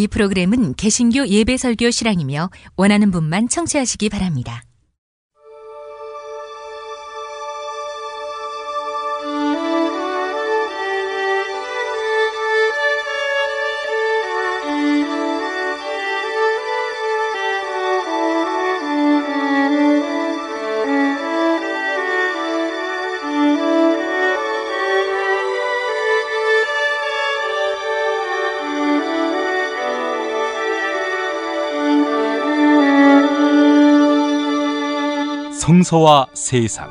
이 프로그램은 개신교 예배 설교 실황이며 원하는 분만 청취하시기 바랍니다. 성서와 세상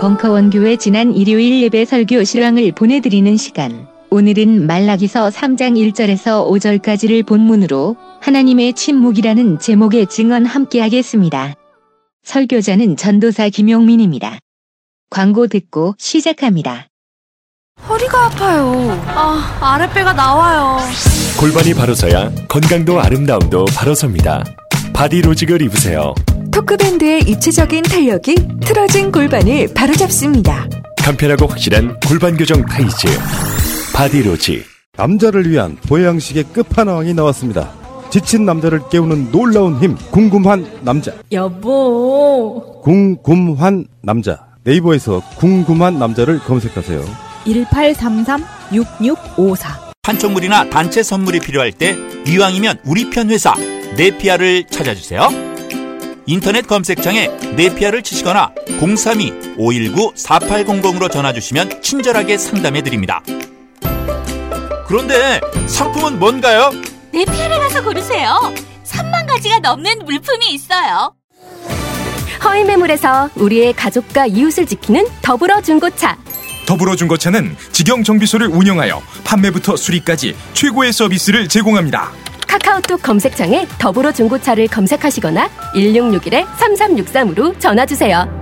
벙커원 교회 지난 일요일 예배 설교 실황을 보내드리는 시간. 오늘은 말라기서 3장 1절에서 5절까지를 본문으로 하나님의 침묵이라는 제목의 증언 함께 하겠습니다. 설교자는 전도사 김용민입니다. 광고 듣고 시작합니다. 허리가 아파요. 아, 아랫배가 나와요. 골반이 바로 서야 건강도 아름다움도 바로 섭니다. 바디로직을 입으세요. 토크밴드의 입체적인 탄력이 틀어진 골반을 바로잡습니다. 간편하고 확실한 골반 교정 타이즈. 바디로직. 남자를 위한 보양식의 끝판왕이 나왔습니다. 지친 남자를 깨우는 놀라운 힘, 궁금한 남자. 여보. 궁금한 남자. 네이버에서 궁금한 남자를 검색하세요. 1833-6654. 판촉물이나 단체 선물이 필요할 때 이왕이면 우리 편 회사 네피아를 찾아주세요. 인터넷 검색창에 네피아를 치시거나 032-519-4800으로 전화주시면 친절하게 상담해드립니다. 그런데 상품은 뭔가요? 네피아를 가서 고르세요. 3만 가지가 넘는 물품이 있어요. 허위 매물에서 우리의 가족과 이웃을 지키는 더불어 중고차. 더불어 중고차는 직영 정비소를 운영하여 판매부터 수리까지 최고의 서비스를 제공합니다. 카카오톡 검색창에 더불어 중고차를 검색하시거나 1661-3363으로 전화주세요.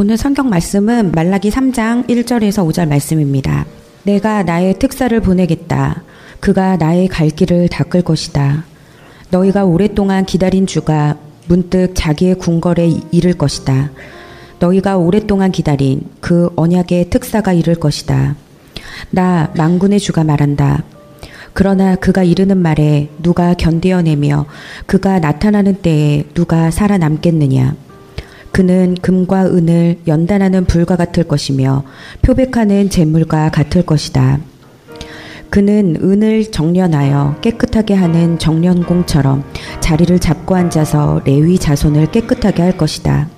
오늘 성경 말씀은 말라기 3장 1절에서 5절 말씀입니다. 내가 나의 특사를 보내겠다. 그가 나의 갈 길을 닦을 것이다. 너희가 오랫동안 기다린 주가 문득 자기의 궁궐에 이를 것이다. 너희가 오랫동안 기다린 그 언약의 특사가 이를 것이다. 나 망군의 주가 말한다. 그러나 그가 이르는 말에 누가 견디어내며 그가 나타나는 때에 누가 살아남겠느냐. 그는 금과 은을 연단하는 불과 같을 것이며 표백하는 재물과 같을 것이다. 그는 은을 정련하여 깨끗하게 하는 정련공처럼 자리를 잡고 앉아서 레위 자손을 깨끗하게 할 것이다.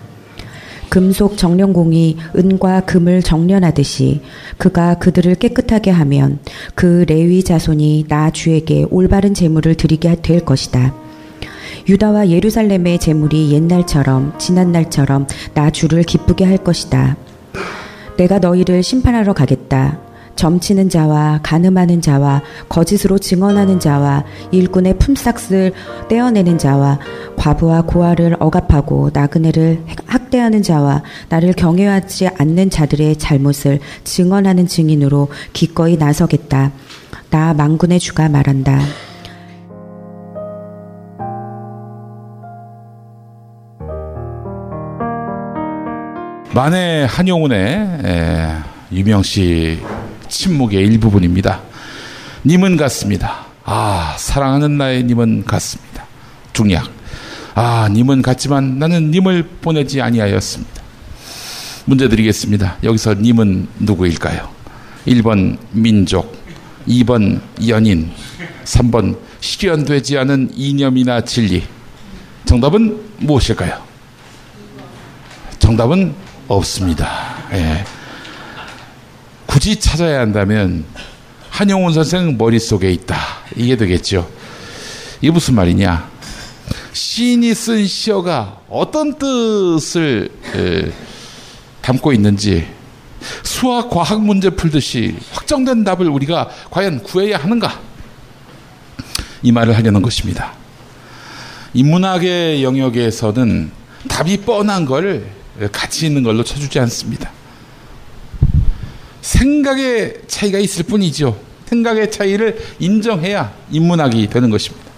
금속 정련공이 은과 금을 정련하듯이 그가 그들을 깨끗하게 하면 그 레위 자손이 나 주에게 올바른 재물을 드리게 될 것이다. 유다와 예루살렘의 재물이 옛날처럼 지난날처럼 나 주를 기쁘게 할 것이다. 내가 너희를 심판하러 가겠다. 점치는 자와 가늠하는 자와 거짓으로 증언하는 자와 일꾼의 품삯을 떼어내는 자와 과부와 고아를 억압하고 나그네를 학대하는 자와 나를 경외하지 않는 자들의 잘못을 증언하는 증인으로 기꺼이 나서겠다. 나 망군의 주가 말한다. 만해 한용운의 에, 유명 씨 침묵의 일부분입니다. 님은 같습니다. 아, 사랑하는 나의 님은 같습니다. 중약. 아, 님은 같지만 나는 님을 보내지 아니하였습니다. 문제 드리겠습니다. 여기서 님은 누구일까요? 1번 민족, 2번 연인, 3번 실현되지 않은 이념이나 진리. 정답은 무엇일까요? 정답은 없습니다. 예. 굳이 찾아야 한다면 한용운 선생 머릿속에 있다. 이게 되겠죠. 이게 무슨 말이냐? 시인이 쓴 시어가 어떤 뜻을 에, 담고 있는지 수학 과학 문제 풀듯이 확정된 답을 우리가 과연 구해야 하는가? 이 말을 하려는 것입니다. 인문학의 영역에서는 답이 뻔한 걸 가치 있는 걸로 쳐주지 않습니다. 생각의 차이가 있을 뿐이죠. 생각의 차이를 인정해야 인문학이 되는 것입니다.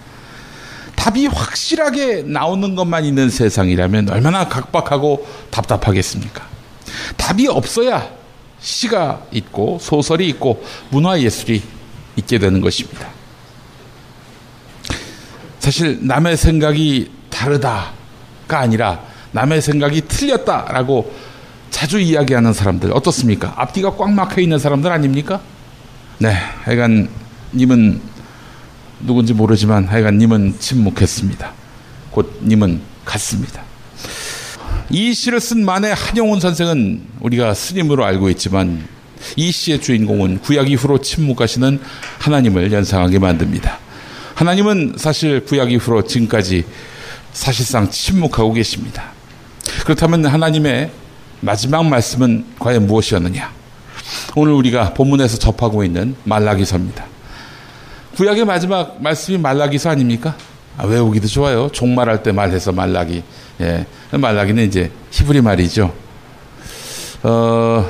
답이 확실하게 나오는 것만 있는 세상이라면 얼마나 각박하고 답답하겠습니까? 답이 없어야 시가 있고 소설이 있고 문화 예술이 있게 되는 것입니다. 사실 남의 생각이 다르다가 아니라 남의 생각이 틀렸다라고 자주 이야기하는 사람들 어떻습니까? 앞뒤가 꽉 막혀 있는 사람들 아닙니까? 네, 하여간 님은 누군지 모르지만 하여간 님은 침묵했습니다. 곧 님은 갔습니다. 이 시를 쓴 만의 한영훈 선생은 우리가 스님으로 알고 있지만 이 시의 주인공은 구약 이후로 침묵하시는 하나님을 연상하게 만듭니다. 하나님은 사실 구약 이후로 지금까지 사실상 침묵하고 계십니다. 그렇다면 하나님의 마지막 말씀은 과연 무엇이었느냐? 오늘 우리가 본문에서 접하고 있는 말라기서입니다. 구약의 마지막 말씀이 말라기서 아닙니까? 아, 외우기도 좋아요. 종말할 때 말해서 말라기. 예. 말라기는 이제 히브리 말이죠. 어,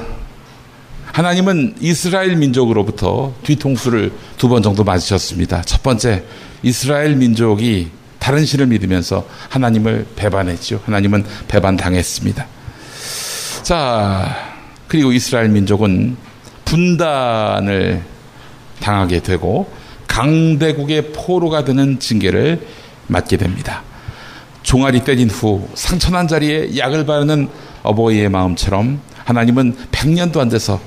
하나님은 이스라엘 민족으로부터 뒤통수를 두 번 정도 맞으셨습니다. 첫 번째, 이스라엘 민족이 다른 신을 믿으면서 하나님을 배반했죠. 하나님은 배반당했습니다. 자, 그리고 이스라엘 민족은 분단을 당하게 되고 강대국의 포로가 되는 징계를 맞게 됩니다. 종아리 때린 후 상처난 자리에 약을 바르는 어버이의 마음처럼 하나님은 100년도 안 돼서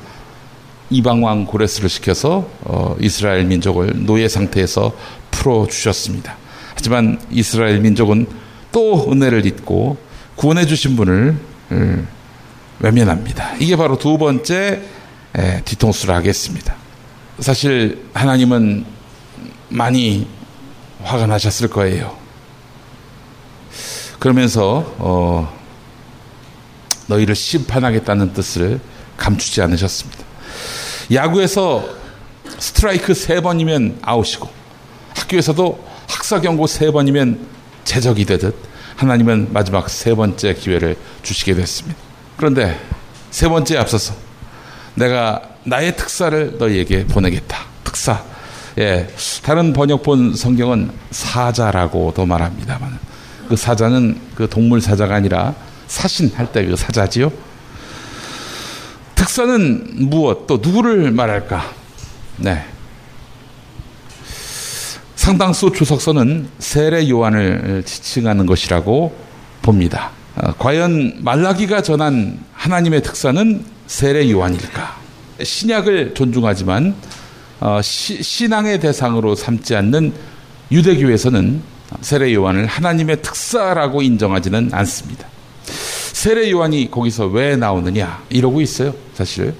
이방왕 고레스를 시켜서 어, 이스라엘 민족을 노예 상태에서 풀어 주셨습니다. 하지만 이스라엘 민족은 또 은혜를 잊고 구원해 주신 분을 음, 외면합니다. 이게 바로 두 번째 에, 뒤통수를 하겠습니다. 사실 하나님은 많이 화가 나셨을 거예요. 그러면서 어, 너희를 심판하겠다는 뜻을 감추지 않으셨습니다. 야구에서 스트라이크 세 번이면 아웃이고 학교에서도 학사 경고 세 번이면 제적이 되듯 하나님은 마지막 세 번째 기회를 주시게 됐습니다. 그런데 세 번째에 앞서서 내가 나의 특사를 너희에게 보내겠다. 특사. 예. 다른 번역본 성경은 사자라고도 말합니다만 그 사자는 그 동물 사자가 아니라 사신할 때 그 사자지요. 특사는 무엇 또 누구를 말할까? 네. 상당수 주석서는 세례 요한을 지칭하는 것이라고 봅니다. 어, 과연 말라기가 전한 하나님의 특사는 세례 요한일까? 신약을 존중하지만 어, 시, 신앙의 대상으로 삼지 않는 유대교에서는 세례 요한을 하나님의 특사라고 인정하지는 않습니다. 세례 요한이 거기서 왜 나오느냐 이러고 있어요, 사실.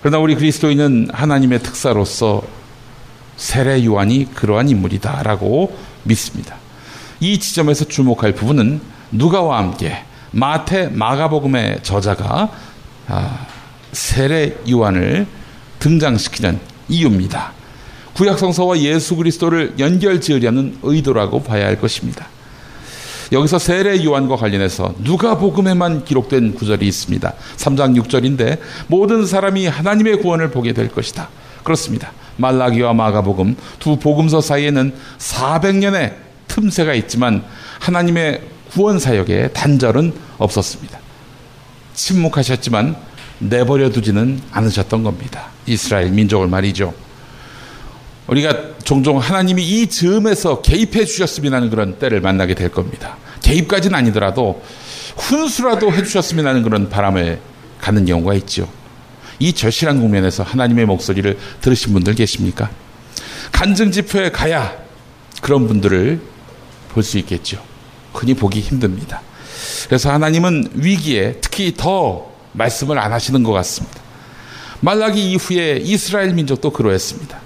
그러나 우리 그리스도인은 하나님의 특사로서 세례 요한이 그러한 인물이다라고 믿습니다. 이 지점에서 주목할 부분은 누가와 함께 마태 마가복음의 저자가 아, 세례 요한을 등장시키는 이유입니다. 구약 성서와 예수 그리스도를 연결 지으려는 의도라고 봐야 할 것입니다. 여기서 세례 요한과 관련해서 누가복음에만 기록된 구절이 있습니다. 3장 6절인데 모든 사람이 하나님의 구원을 보게 될 것이다. 그렇습니다. 말라기와 마가복음 두 복음서 사이에는 400년의 틈새가 있지만 하나님의 구원 사역에 단절은 없었습니다. 침묵하셨지만 내버려 두지는 않으셨던 겁니다. 이스라엘 민족을 말이죠. 우리가 종종 하나님이 이 즈음에서 개입해 주셨으면 하는 그런 때를 만나게 될 겁니다. 개입까지는 아니더라도 훈수라도 해 주셨으면 하는 그런 바람을 가는 경우가 있죠. 이 절실한 국면에서 하나님의 목소리를 들으신 분들 계십니까? 간증 집회에 가야 그런 분들을 볼 수 있겠죠. 흔히 보기 힘듭니다. 그래서 하나님은 위기에 특히 더 말씀을 안 하시는 것 같습니다. 말라기 이후에 이스라엘 민족도 그러했습니다.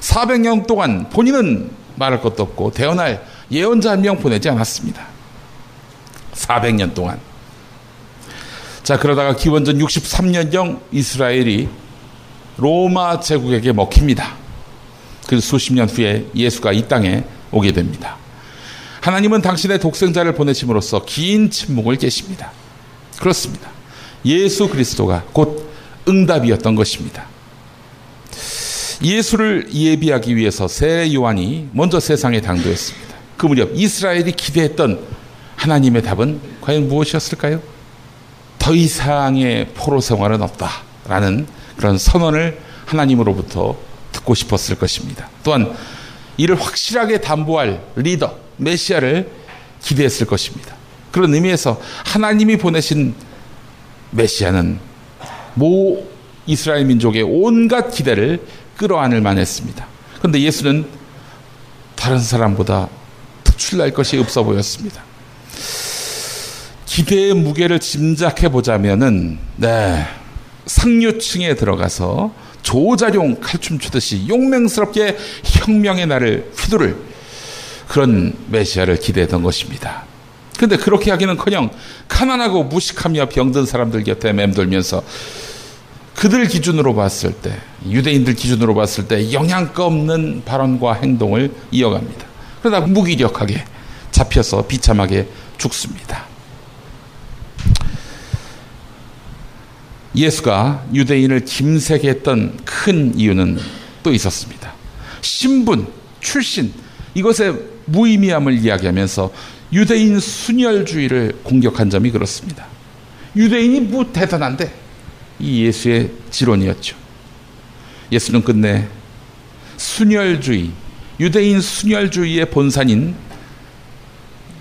400년 동안 본인은 말할 것도 없고 대언할 예언자 한 명 보내지 않았습니다. 400년 동안. 자, 그러다가 기원전 63년경 이스라엘이 로마 제국에게 먹힙니다. 그래서 수십 년 후에 예수가 이 땅에 오게 됩니다. 하나님은 당신의 독생자를 보내심으로써 긴 침묵을 깨십니다. 그렇습니다. 예수 그리스도가 곧 응답이었던 것입니다. 예수를 예비하기 위해서 세 요한이 먼저 세상에 당도했습니다. 그 무렵 이스라엘이 기대했던 하나님의 답은 과연 무엇이었을까요? 더 이상의 포로 생활은 없다라는 그런 선언을 하나님으로부터 듣고 싶었을 것입니다. 또한 이를 확실하게 담보할 리더, 메시아를 기대했을 것입니다. 그런 의미에서 하나님이 보내신 메시아는 모 이스라엘 민족의 온갖 기대를 끌어안을 만했습니다. 그런데 예수는 다른 사람보다 특출날 것이 없어 보였습니다. 기대의 무게를 짐작해 보자면은 네 상류층에 들어가서 조자룡 칼춤 추듯이 용맹스럽게 혁명의 날을 휘두를 그런 메시아를 기대했던 것입니다. 근데 그렇게 하기는커녕 가난하고 무식하며 병든 사람들 곁에 맴돌면서 그들 기준으로 봤을 때 유대인들 기준으로 봤을 때 영양가 없는 발언과 행동을 이어갑니다. 그러다 무기력하게 잡혀서 비참하게 죽습니다. 예수가 유대인을 김세게 했던 큰 이유는 또 있었습니다. 신분, 출신, 이것의 무의미함을 이야기하면서 유대인 순혈주의를 공격한 점이 그렇습니다. 유대인이 뭐 대단한데 이 예수의 지론이었죠. 예수는 끝내 순혈주의, 유대인 순혈주의의 본산인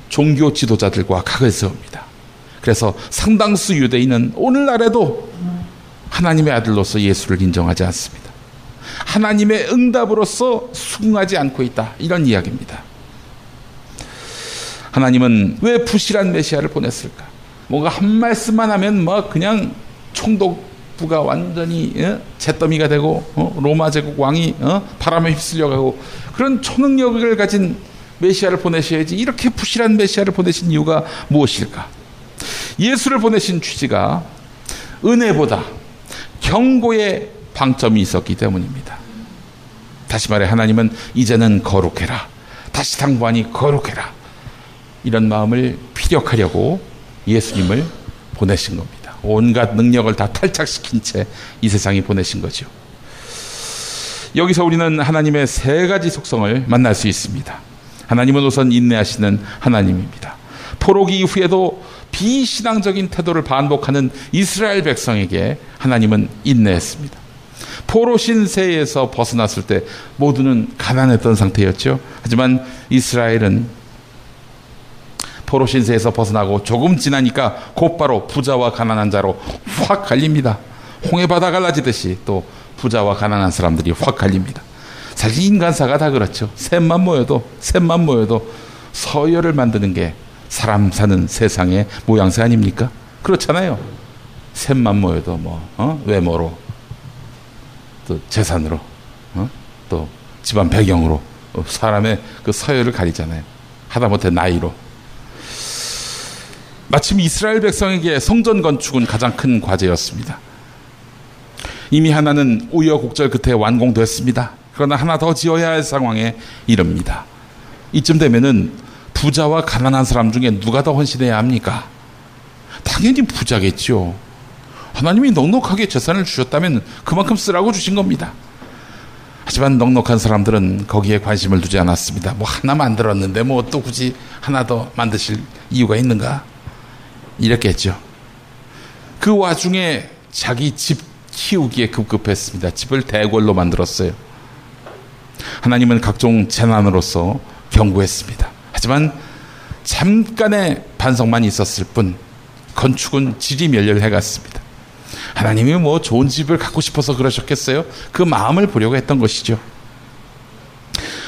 종교 지도자들과 각을 세웁니다. 그래서 상당수 유대인은 오늘날에도 하나님의 아들로서 예수를 인정하지 않습니다. 하나님의 응답으로서 수긍하지 않고 있다. 이런 이야기입니다. 하나님은 왜 부실한 메시아를 보냈을까? 뭔가 한 말씀만 하면 뭐 그냥 총독부가 완전히 어? 잿더미가 되고 어? 로마 제국 왕이 어? 바람에 휩쓸려가고 그런 초능력을 가진 메시아를 보내셔야지 이렇게 부실한 메시아를 보내신 이유가 무엇일까? 예수를 보내신 취지가 은혜보다 경고의 방점이 있었기 때문입니다. 다시 말해 하나님은 이제는 거룩해라. 다시 당부하니 거룩해라. 이런 마음을 피력하려고 예수님을 보내신 겁니다. 온갖 능력을 다 탈착시킨 채 이 세상에 보내신 거죠. 여기서 우리는 하나님의 세 가지 속성을 만날 수 있습니다. 하나님은 우선 인내하시는 하나님입니다. 포로기 이후에도 비신앙적인 태도를 반복하는 이스라엘 백성에게 하나님은 인내했습니다. 포로 신세에서 벗어났을 때 모두는 가난했던 상태였죠. 하지만 이스라엘은 포로 신세에서 벗어나고 조금 지나니까 곧바로 부자와 가난한 자로 확 갈립니다. 홍해 바다 갈라지듯이 또 부자와 가난한 사람들이 확 갈립니다. 사실 인간사가 다 그렇죠. 셋만 모여도 셋만 모여도 서열을 만드는 게 사람 사는 세상의 모양새 아닙니까? 그렇잖아요. 셋만 모여도 뭐 어? 외모로 또 재산으로 어? 또 집안 배경으로 사람의 그 서열을 가리잖아요. 하다못해 나이로. 마침 이스라엘 백성에게 성전 건축은 가장 큰 과제였습니다. 이미 하나는 우여곡절 끝에 완공됐습니다. 그러나 하나 더 지어야 할 상황에 이릅니다. 이쯤 되면은 부자와 가난한 사람 중에 누가 더 헌신해야 합니까? 당연히 부자겠죠. 하나님이 넉넉하게 재산을 주셨다면 그만큼 쓰라고 주신 겁니다. 하지만 넉넉한 사람들은 거기에 관심을 두지 않았습니다. 뭐 하나 만들었는데 뭐 또 굳이 하나 더 만드실 이유가 있는가? 이렇게 했죠. 그 와중에 자기 집 키우기에 급급했습니다. 집을 대궐로 만들었어요. 하나님은 각종 재난으로서 경고했습니다. 하지만 잠깐의 반성만 있었을 뿐 건축은 질이 멸렬해 갔습니다. 하나님이 뭐 좋은 집을 갖고 싶어서 그러셨겠어요? 그 마음을 보려고 했던 것이죠.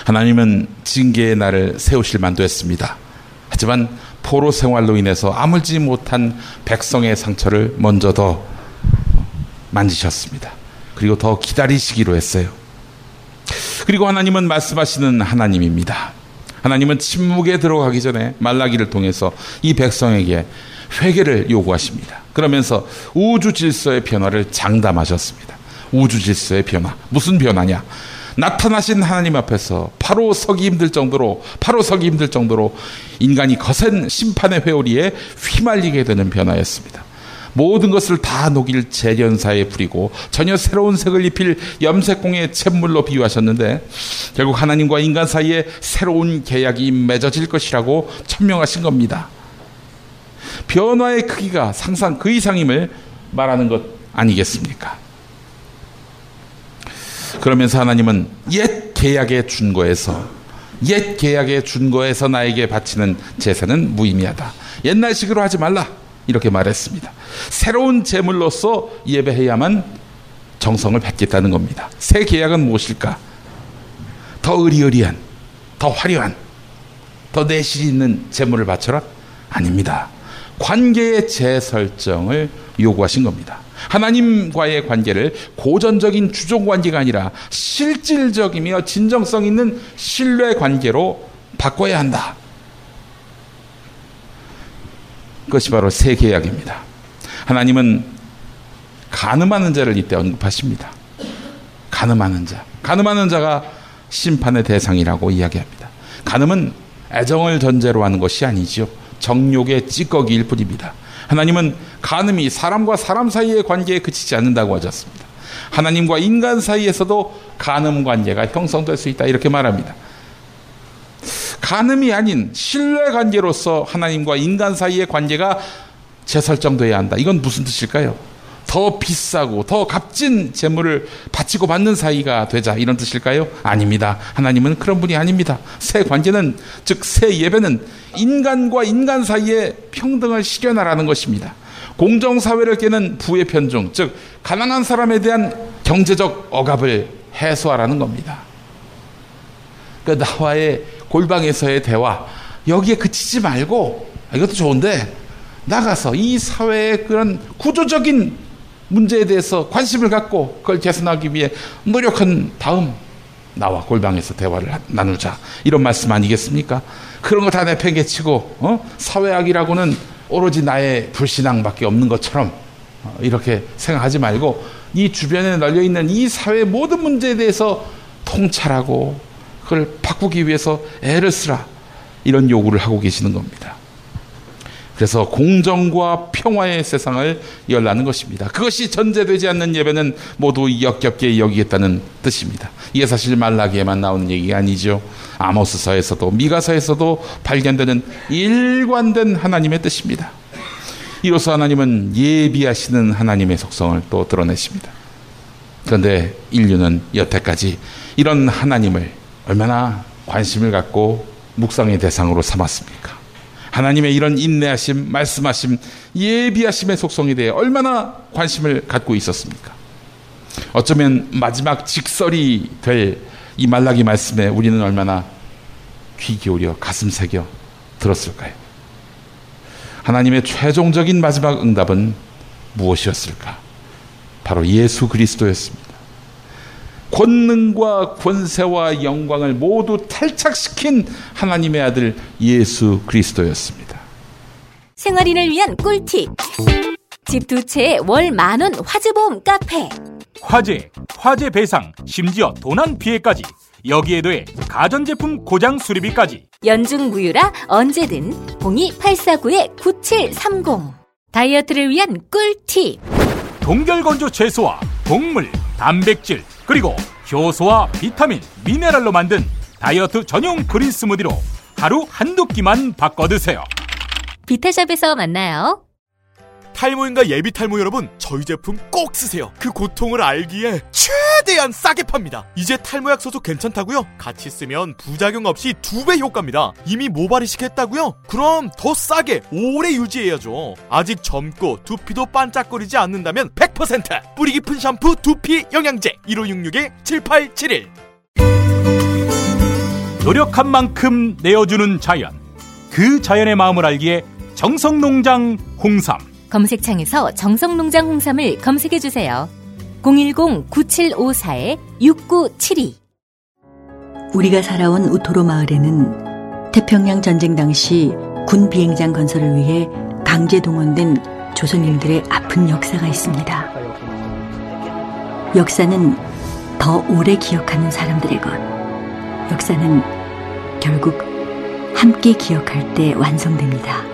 하나님은 징계의 날을 세우실 만도 했습니다. 하지만 포로 생활로 인해서 아물지 못한 백성의 상처를 먼저 더 만지셨습니다. 그리고 더 기다리시기로 했어요. 그리고 하나님은 말씀하시는 하나님입니다. 하나님은 침묵에 들어가기 전에 말라기를 통해서 이 백성에게 회개를 요구하십니다. 그러면서 우주 질서의 변화를 장담하셨습니다. 우주 질서의 변화. 무슨 변화냐? 나타나신 하나님 앞에서 바로 서기 힘들 정도로 바로 서기 힘들 정도로 인간이 거센 심판의 회오리에 휘말리게 되는 변화였습니다. 모든 것을 다 녹일 재련사에 부리고 전혀 새로운 색을 입힐 염색공의 잿물로 비유하셨는데 결국 하나님과 인간 사이에 새로운 계약이 맺어질 것이라고 천명하신 겁니다. 변화의 크기가 상상 그 이상임을 말하는 것 아니겠습니까? 그러면서 하나님은 옛 계약의 준거에서 옛 계약의 준거에서 나에게 바치는 제사는 무의미하다. 옛날식으로 하지 말라. 이렇게 말했습니다. 새로운 제물로서 예배해야만 정성을 뵙겠다는 겁니다. 새 계약은 무엇일까? 더 의리의리한, 더 화려한, 더 내실 있는 제물을 바쳐라? 아닙니다. 관계의 재설정을 요구하신 겁니다. 하나님과의 관계를 고전적인 주종 관계가 아니라 실질적이며 진정성 있는 신뢰 관계로 바꿔야 한다. 그것이 바로 새 계약입니다. 하나님은 가늠하는 자를 이때 언급하십니다. 가늠하는 자. 가늠하는 자가 심판의 대상이라고 이야기합니다. 가늠은 애정을 전제로 하는 것이 아니지요. 정욕의 찌꺼기일 뿐입니다. 하나님은 간음이 사람과 사람 사이의 관계에 그치지 않는다고 하셨습니다. 하나님과 인간 사이에서도 간음 관계가 형성될 수 있다 이렇게 말합니다. 간음이 아닌 신뢰 관계로서 하나님과 인간 사이의 관계가 재설정돼야 한다. 이건 무슨 뜻일까요? 더 비싸고 더 값진 재물을 바치고 받는 사이가 되자 이런 뜻일까요? 아닙니다. 하나님은 그런 분이 아닙니다. 새 관계는 즉 새 예배는 인간과 인간 사이의 평등을 실현하라는 것입니다. 공정 사회를 깨는 부의 편중, 즉 가난한 사람에 대한 경제적 억압을 해소하라는 겁니다. 그 나와의 골방에서의 대화 여기에 그치지 말고 아, 이것도 좋은데 나가서 이 사회의 그런 구조적인 문제에 대해서 관심을 갖고 그걸 개선하기 위해 노력한 다음 나와 골방에서 대화를 나누자 이런 말씀 아니겠습니까? 그런 거 다 내팽개치고 어? 사회학이라고는 오로지 나의 불신앙밖에 없는 것처럼 어, 이렇게 생각하지 말고 이 주변에 널려 있는 이 사회 모든 문제에 대해서 통찰하고 그걸 바꾸기 위해서 애를 쓰라 이런 요구를 하고 계시는 겁니다. 그래서 공정과 평화의 세상을 열라는 것입니다. 그것이 전제되지 않는 예배는 모두 역겹게 여기겠다는 뜻입니다. 이게 사실 말라기에만 나오는 얘기가 아니죠. 아모스서에서도 미가서에서도 발견되는 일관된 하나님의 뜻입니다. 이로써 하나님은 예비하시는 하나님의 속성을 또 드러내십니다. 그런데 인류는 여태까지 이런 하나님을 얼마나 관심을 갖고 묵상의 대상으로 삼았습니까? 하나님의 이런 인내하심, 말씀하심, 예비하심의 속성에 대해 얼마나 관심을 갖고 있었습니까? 어쩌면 마지막 직설이 될 이 말라기 말씀에 우리는 얼마나 귀 기울여 가슴 새겨 들었을까요? 하나님의 최종적인 마지막 응답은 무엇이었을까? 바로 예수 그리스도였습니다. 권능과 권세와 영광을 모두 탈착시킨 하나님의 아들 예수 그리스도였습니다. 생활인을 위한 꿀팁. 집 두 채에 월 만 원 화재보험 카페. 화재, 화재 배상, 심지어 도난 피해까지. 여기에 더해 가전제품 고장 수리비까지. 연중 무휴라 언제든 02849-9730. 다이어트를 위한 꿀팁. 동결건조 채소와 동물, 단백질, 그리고 효소와 비타민, 미네랄로 만든 다이어트 전용 그린 스무디로 하루 한두 끼만 바꿔 드세요. 비타샵에서 만나요. 탈모인가 예비 탈모 여러분, 저희 제품 꼭 쓰세요. 그 고통을 알기에 최대한 싸게 팝니다. 이제 탈모약 써도 괜찮다고요? 같이 쓰면 부작용 없이 두 배 효과입니다. 이미 모발이식 했다고요? 그럼 더 싸게 오래 유지해야죠. 아직 젊고 두피도 반짝거리지 않는다면 100% 뿌리 깊은 샴푸 두피 영양제 1566-7871 노력한 만큼 내어주는 자연. 그 자연의 마음을 알기에 정성농장 홍삼. 검색창에서 정성농장 홍삼을 검색해 주세요. 010-9754-6972 우리가 살아온 우토로 마을에는 태평양 전쟁 당시 군 비행장 건설을 위해 강제 동원된 조선인들의 아픈 역사가 있습니다. 역사는 더 오래 기억하는 사람들의 것. 역사는 결국 함께 기억할 때 완성됩니다.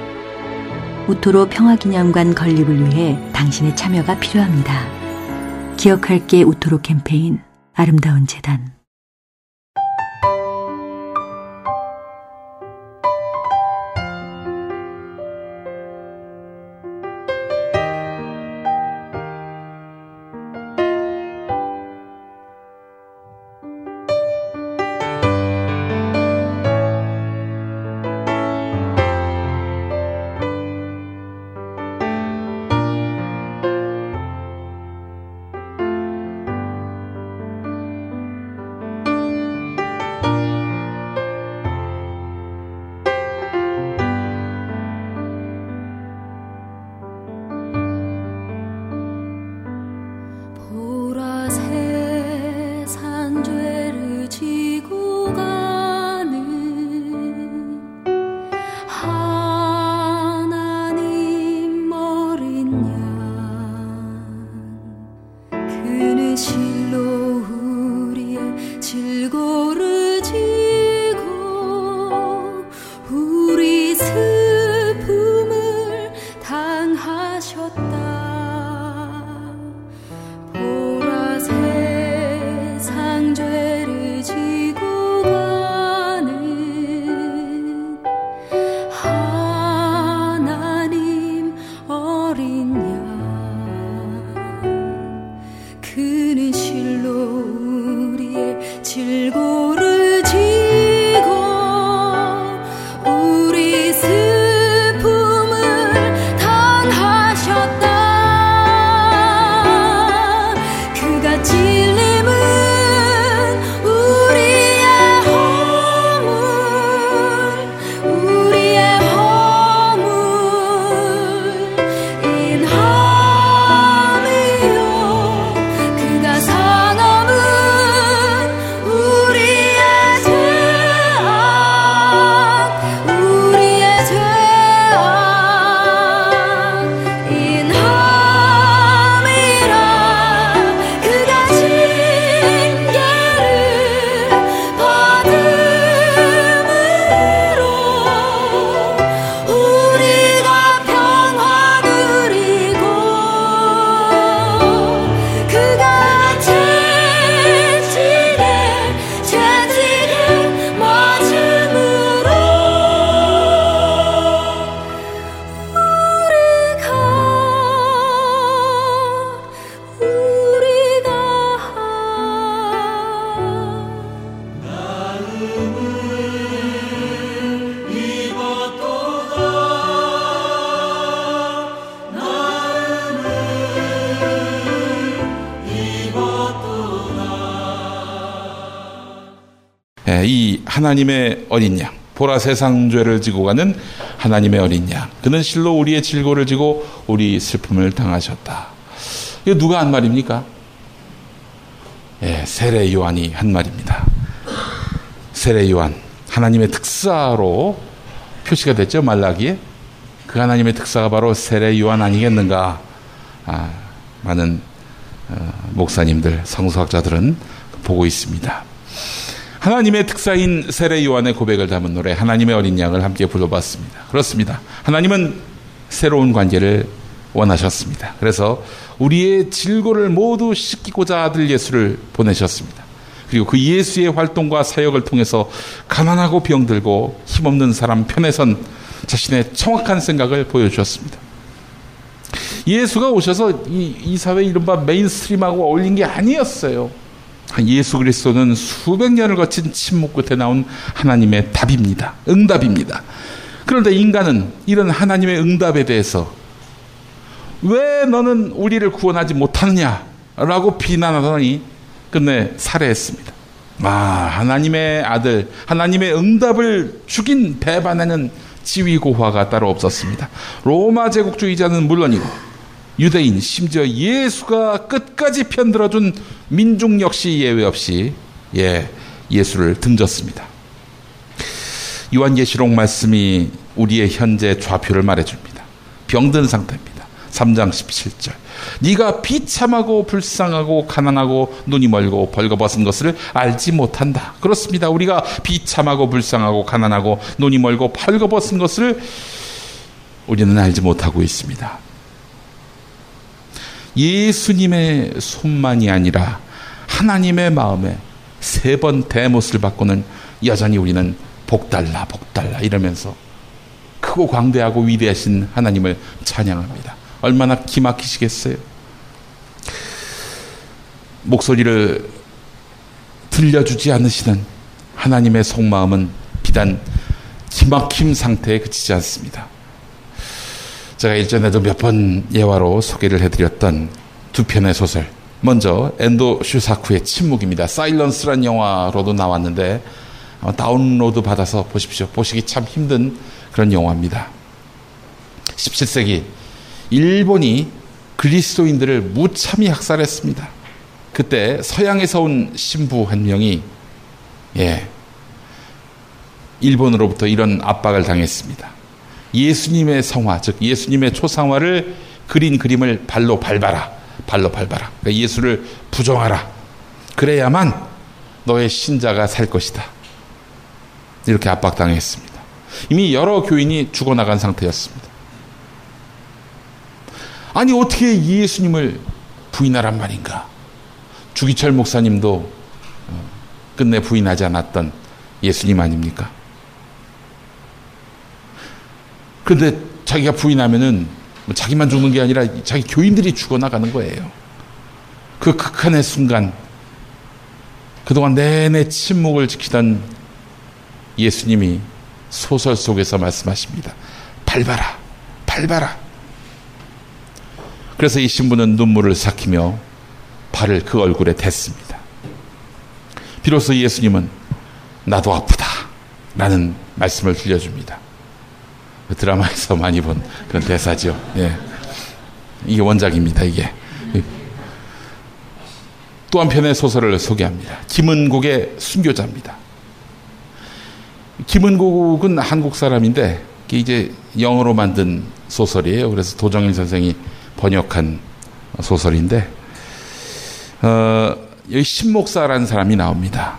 우토로 평화기념관 건립을 위해 당신의 참여가 필요합니다. 기억할게 우토로 캠페인 아름다운 재단 하나님의 어린 양, 보라 세상 죄를 지고 가는 하나님의 어린 양. 그는 실로 우리의 질고를 지고 우리 슬픔을 당하셨다. 이거 누가 한 말입니까? 예, 세례 요한이 한 말입니다. 세례 요한, 하나님의 특사로 표시가 됐죠, 말라기에. 그 하나님의 특사가 바로 세례 요한 아니겠는가? 아, 많은 어, 목사님들, 성서학자들은 보고 있습니다. 하나님의 특사인 세례 요한의 고백을 담은 노래 하나님의 어린 양을 함께 불러봤습니다. 그렇습니다. 하나님은 새로운 관계를 원하셨습니다. 그래서 우리의 질고를 모두 씻기고자 아들 예수를 보내셨습니다. 그리고 그 예수의 활동과 사역을 통해서 가난하고 병들고 힘없는 사람 편에 선 자신의 정확한 생각을 보여주셨습니다. 예수가 오셔서 이, 이 사회 이른바 mainstream하고 어울린 게 아니었어요. 예수 그리스도는 수백 년을 거친 침묵 끝에 나온 하나님의 답입니다. 응답입니다. 그런데 인간은 이런 하나님의 응답에 대해서 왜 너는 우리를 구원하지 못하느냐? 라고 비난하더니 끝내 살해했습니다. 아, 하나님의 아들, 하나님의 응답을 죽인 배반하는 지위고화가 따로 없었습니다. 로마 제국주의자는 물론이고 유대인 심지어 예수가 끝까지 편들어준 민중 역시 예외 없이 예 예수를 등졌습니다. 요한계시록 말씀이 우리의 현재 좌표를 말해줍니다. 병든 상태입니다. 3장 17절. 네가 비참하고 불쌍하고 가난하고 눈이 멀고 벌거벗은 것을 알지 못한다. 그렇습니다. 우리가 비참하고 불쌍하고 가난하고 눈이 멀고 벌거벗은 것을 우리는 알지 못하고 있습니다. 예수님의 손만이 아니라 하나님의 마음에 세 번 대못을 받고는 여전히 우리는 복달라 복달라 이러면서 크고 광대하고 위대하신 하나님을 찬양합니다. 얼마나 기막히시겠어요? 목소리를 들려주지 않으시는 하나님의 속마음은 비단 기막힘 상태에 그치지 않습니다. 제가 일전에도 몇 번 예화로 소개를 해드렸던 두 편의 소설. 먼저 엔도 슈사쿠의 침묵입니다. 사일런스란 영화로도 나왔는데 어, 다운로드 받아서 보십시오. 보시기 참 힘든 그런 영화입니다. 17세기 일본이 그리스도인들을 무참히 학살했습니다. 그때 서양에서 온 신부 한 명이 예 일본으로부터 이런 압박을 당했습니다. 예수님의 성화, 즉 예수님의 초상화를 그린 그림을 발로 밟아라. 발로 밟아라. 그러니까 예수를 부정하라. 그래야만 너의 신자가 살 것이다. 이렇게 압박당했습니다. 이미 여러 교인이 죽어나간 상태였습니다. 아니, 어떻게 예수님을 부인하란 말인가? 주기철 목사님도 어, 끝내 부인하지 않았던 예수님 아닙니까? 그런데 자기가 부인하면은 뭐 자기만 죽는 게 아니라 자기 교인들이 죽어나가는 거예요. 그 극한의 순간, 그동안 내내 침묵을 지키던 예수님이 소설 속에서 말씀하십니다. 밟아라, 밟아라. 그래서 이 신부는 눈물을 삭히며 발을 그 얼굴에 댔습니다. 비로소 예수님은 나도 아프다. 라는 말씀을 들려줍니다. 그 드라마에서 많이 본 그런 대사죠. 예. 이게 원작입니다, 이게. 또 한편의 소설을 소개합니다. 김은국의 순교자입니다. 김은국은 한국 사람인데 이제 영어로 만든 소설이에요. 그래서 도정일 선생이 번역한 소설인데 어, 여기 신목사라는 사람이 나옵니다.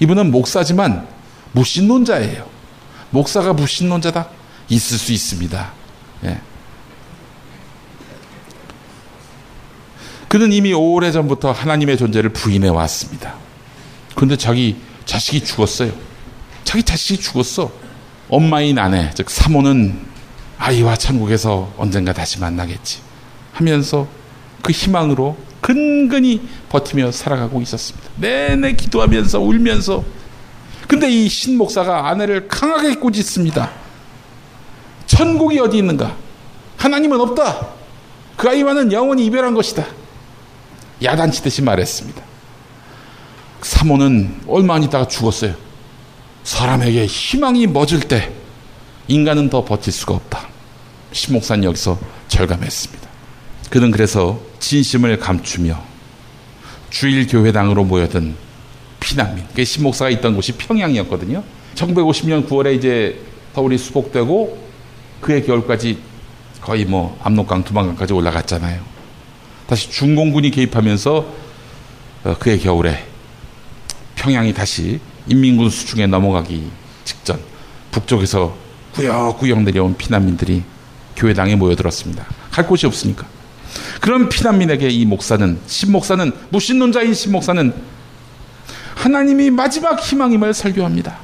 이분은 목사지만 무신론자예요. 목사가 무신론자다? 있을 수 있습니다. 예. 그는 이미 오래전부터 하나님의 존재를 부인해 왔습니다. 그런데 자기 자식이 죽었어요. 자기 자식이 죽었어. 엄마인 아내, 즉 사모는 아이와 천국에서 언젠가 다시 만나겠지 하면서 그 희망으로 근근히 버티며 살아가고 있었습니다. 내내 기도하면서 울면서 근데 이 신 목사가 아내를 강하게 꾸짖습니다. 천국이 어디 있는가? 하나님은 없다. 그 아이와는 영원히 이별한 것이다. 야단치듯이 말했습니다. 사모는 얼마 안 있다가 죽었어요. 사람에게 희망이 멎을 때 인간은 더 버틸 수가 없다. 신목사는 여기서 절감했습니다. 그는 그래서 진심을 감추며 주일 교회당으로 모여든 피난민. 그 신목사가 있던 곳이 평양이었거든요. 1950년 9월에 이제 서울이 수복되고 그해 겨울까지 거의 뭐 압록강, 두만강까지 올라갔잖아요. 다시 중공군이 개입하면서 어, 그해 겨울에 평양이 다시 인민군 수중에 넘어가기 직전 북쪽에서 구역구역 내려온 피난민들이 교회당에 모여들었습니다. 갈 곳이 없으니까. 그런 피난민에게 이 목사는 신목사는 무신론자인 신목사는 하나님이 마지막 희망임을 설교합니다.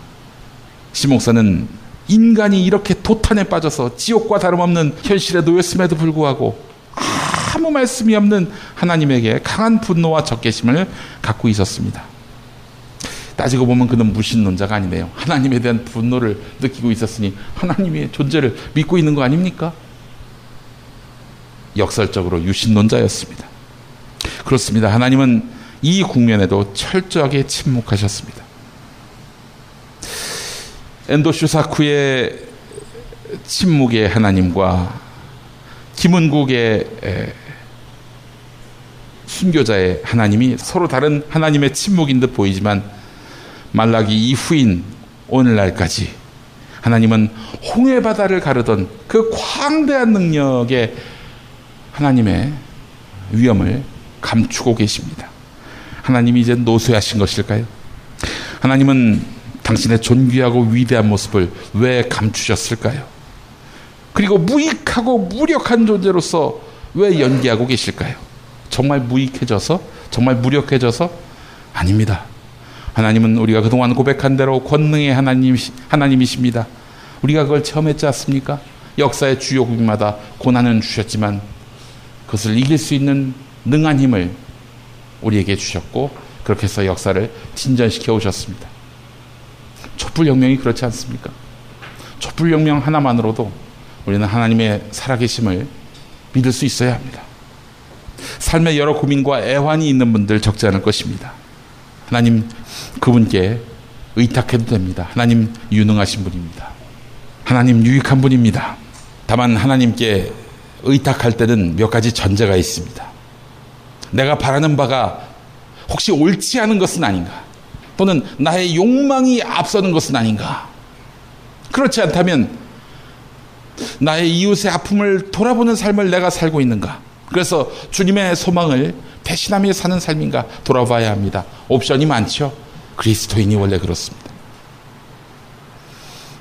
신목사는 인간이 이렇게 도탄에 빠져서 지옥과 다름없는 현실에 놓였음에도 불구하고 아무 말씀이 없는 하나님에게 강한 분노와 적개심을 갖고 있었습니다. 따지고 보면 그는 무신론자가 아니네요. 하나님에 대한 분노를 느끼고 있었으니 하나님의 존재를 믿고 있는 거 아닙니까? 역설적으로 유신론자였습니다. 그렇습니다. 하나님은 이 국면에도 철저하게 침묵하셨습니다. 엔도슈사쿠의 침묵의 하나님과 김은국의 순교자의 하나님이 서로 다른 하나님의 침묵인 듯 보이지만 말라기 이후인 오늘날까지 하나님은 홍해 바다를 가르던 그 광대한 능력의 하나님의 위엄을 감추고 계십니다. 하나님이 이제 노쇠하신 것일까요? 하나님은 당신의 존귀하고 위대한 모습을 왜 감추셨을까요? 그리고 무익하고 무력한 존재로서 왜 연기하고 계실까요? 정말 무익해져서? 정말 무력해져서? 아닙니다. 하나님은 우리가 그동안 고백한 대로 권능의 하나님, 하나님이십니다. 우리가 그걸 체험했지 않습니까? 역사의 주요 국마다 고난은 주셨지만 그것을 이길 수 있는 능한 힘을 우리에게 주셨고 그렇게 해서 역사를 진전시켜 오셨습니다. 촛불혁명이 그렇지 않습니까? 촛불혁명 하나만으로도 우리는 하나님의 살아계심을 믿을 수 있어야 합니다. 삶의 여러 고민과 애환이 있는 분들 적지 않을 것입니다. 하나님 그분께 의탁해도 됩니다. 하나님 유능하신 분입니다. 하나님 유익한 분입니다. 다만 하나님께 의탁할 때는 몇 가지 전제가 있습니다. 내가 바라는 바가 혹시 옳지 않은 것은 아닌가? 또는 나의 욕망이 앞서는 것은 아닌가? 그렇지 않다면 나의 이웃의 아픔을 돌아보는 삶을 내가 살고 있는가? 그래서 주님의 소망을 배신하며 사는 삶인가 돌아봐야 합니다. 옵션이 많죠. 그리스도인이 원래 그렇습니다.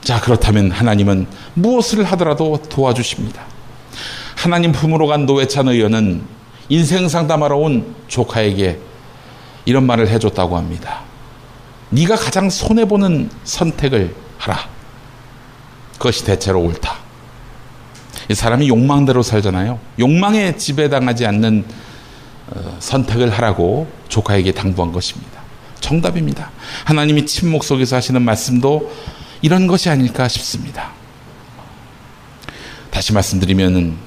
자, 그렇다면 하나님은 무엇을 하더라도 도와주십니다. 하나님 품으로 간 노회찬 의원은 인생 상담하러 온 조카에게 이런 말을 해줬다고 합니다. 네가 가장 손해보는 선택을 하라. 그것이 대체로 옳다. 이 사람이 욕망대로 살잖아요. 욕망에 지배당하지 않는 어, 선택을 하라고 조카에게 당부한 것입니다. 정답입니다. 하나님이 침묵 속에서 하시는 말씀도 이런 것이 아닐까 싶습니다. 다시 말씀드리면은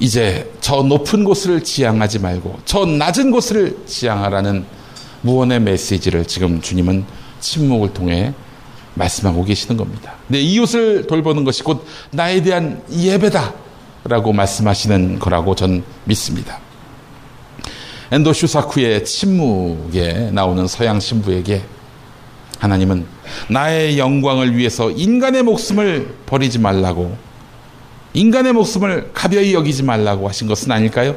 이제 저 높은 곳을 지향하지 말고 저 낮은 곳을 지향하라는 무언의 메시지를 지금 주님은 침묵을 통해 말씀하고 계시는 겁니다. 내 이웃을 돌보는 것이 곧 나에 대한 예배다. 라고 말씀하시는 거라고 전 믿습니다. 엔도 슈사쿠의 침묵에 나오는 서양 신부에게 하나님은 나의 영광을 위해서 인간의 목숨을 버리지 말라고 인간의 목숨을 가벼이 여기지 말라고 하신 것은 아닐까요?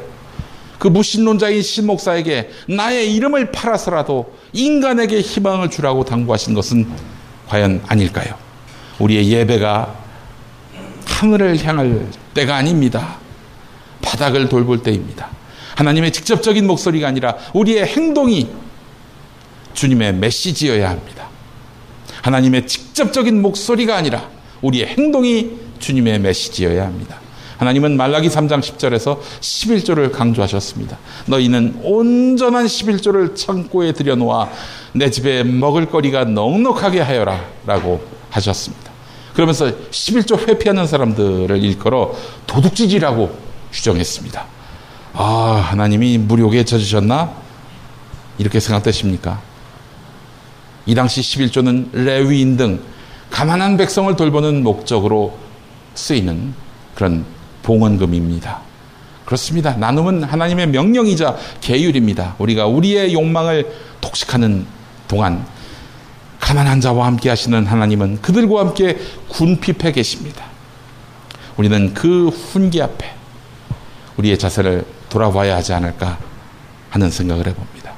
그 무신론자인 신목사에게 나의 이름을 팔아서라도 인간에게 희망을 주라고 당부하신 것은 과연 아닐까요? 우리의 예배가 하늘을 향할 때가 아닙니다. 바닥을 돌볼 때입니다. 하나님의 직접적인 목소리가 아니라 우리의 행동이 주님의 메시지여야 합니다. 하나님의 직접적인 목소리가 아니라 우리의 행동이 주님의 메시지여야 합니다. 하나님은 말라기 3장 10절에서 11조를 강조하셨습니다. 너희는 온전한 11조를 창고에 들여놓아 내 집에 먹을 거리가 넉넉하게 하여라 라고 하셨습니다. 그러면서 11조 회피하는 사람들을 일컬어 도둑질이라고 규정했습니다. 아, 하나님이 무력에 젖으셨나? 이렇게 생각되십니까? 이 당시 11조는 레위인 등 가난한 백성을 돌보는 목적으로 쓰이는 그런 봉헌금입니다. 그렇습니다. 나눔은 하나님의 명령이자 계율입니다. 우리가 우리의 욕망을 독식하는 동안 가난한 자와 함께 하시는 하나님은 그들과 함께 군핍해 계십니다. 우리는 그 훈계 앞에 우리의 자세를 돌아봐야 하지 않을까 하는 생각을 해봅니다.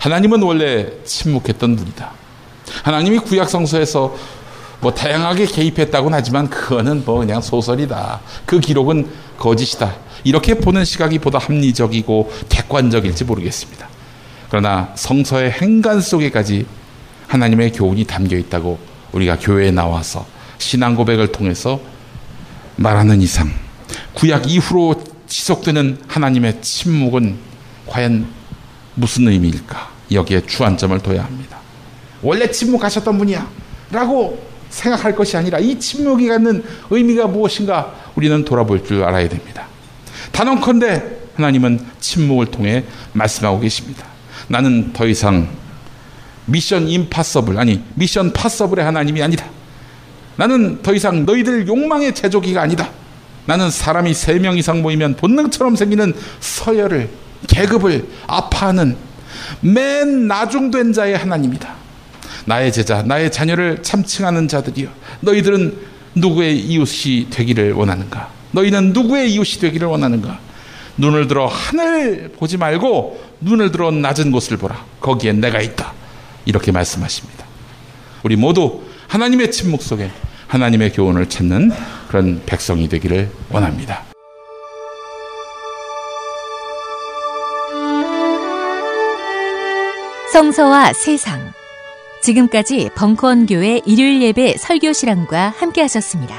하나님은 원래 침묵했던 분이다. 하나님이 구약 성서에서 뭐 다양하게 개입했다고는 하지만 그거는 뭐 그냥 소설이다. 그 기록은 거짓이다. 이렇게 보는 시각이 보다 합리적이고 객관적일지 모르겠습니다. 그러나 성서의 행간 속에까지 하나님의 교훈이 담겨 있다고 우리가 교회에 나와서 신앙 고백을 통해서 말하는 이상 구약 이후로 지속되는 하나님의 침묵은 과연 무슨 의미일까? 여기에 주안점을 둬야 합니다. 원래 침묵하셨던 분이야. 라고 생각할 것이 아니라 이 침묵이 갖는 의미가 무엇인가 우리는 돌아볼 줄 알아야 됩니다. 단언컨대 하나님은 침묵을 통해 말씀하고 계십니다. 나는 더 이상 미션 임파서블 아니 미션 파서블의 하나님이 아니다. 나는 더 이상 너희들 욕망의 제조기가 아니다. 나는 사람이 세 명 이상 모이면 본능처럼 생기는 서열을 계급을 아파하는 맨 나중된 자의 하나님이다. 나의 제자, 나의 자녀를 참칭하는 자들이여. 너희들은 누구의 이웃이 되기를 원하는가? 너희는 누구의 이웃이 되기를 원하는가? 눈을 들어 하늘 보지 말고 눈을 들어 낮은 곳을 보라. 거기에 내가 있다. 이렇게 말씀하십니다. 우리 모두 하나님의 침묵 속에 하나님의 교훈을 찾는 그런 백성이 되기를 원합니다. 성서와 세상. 지금까지 벙커원 교회 일요일 예배 설교 실황과 함께 하셨습니다.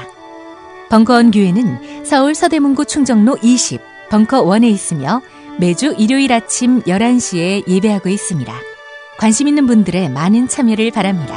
벙커원 교회는 서울 서대문구 충정로 20 벙커원에 있으며 매주 일요일 아침 11시에 예배하고 있습니다. 관심 있는 분들의 많은 참여를 바랍니다.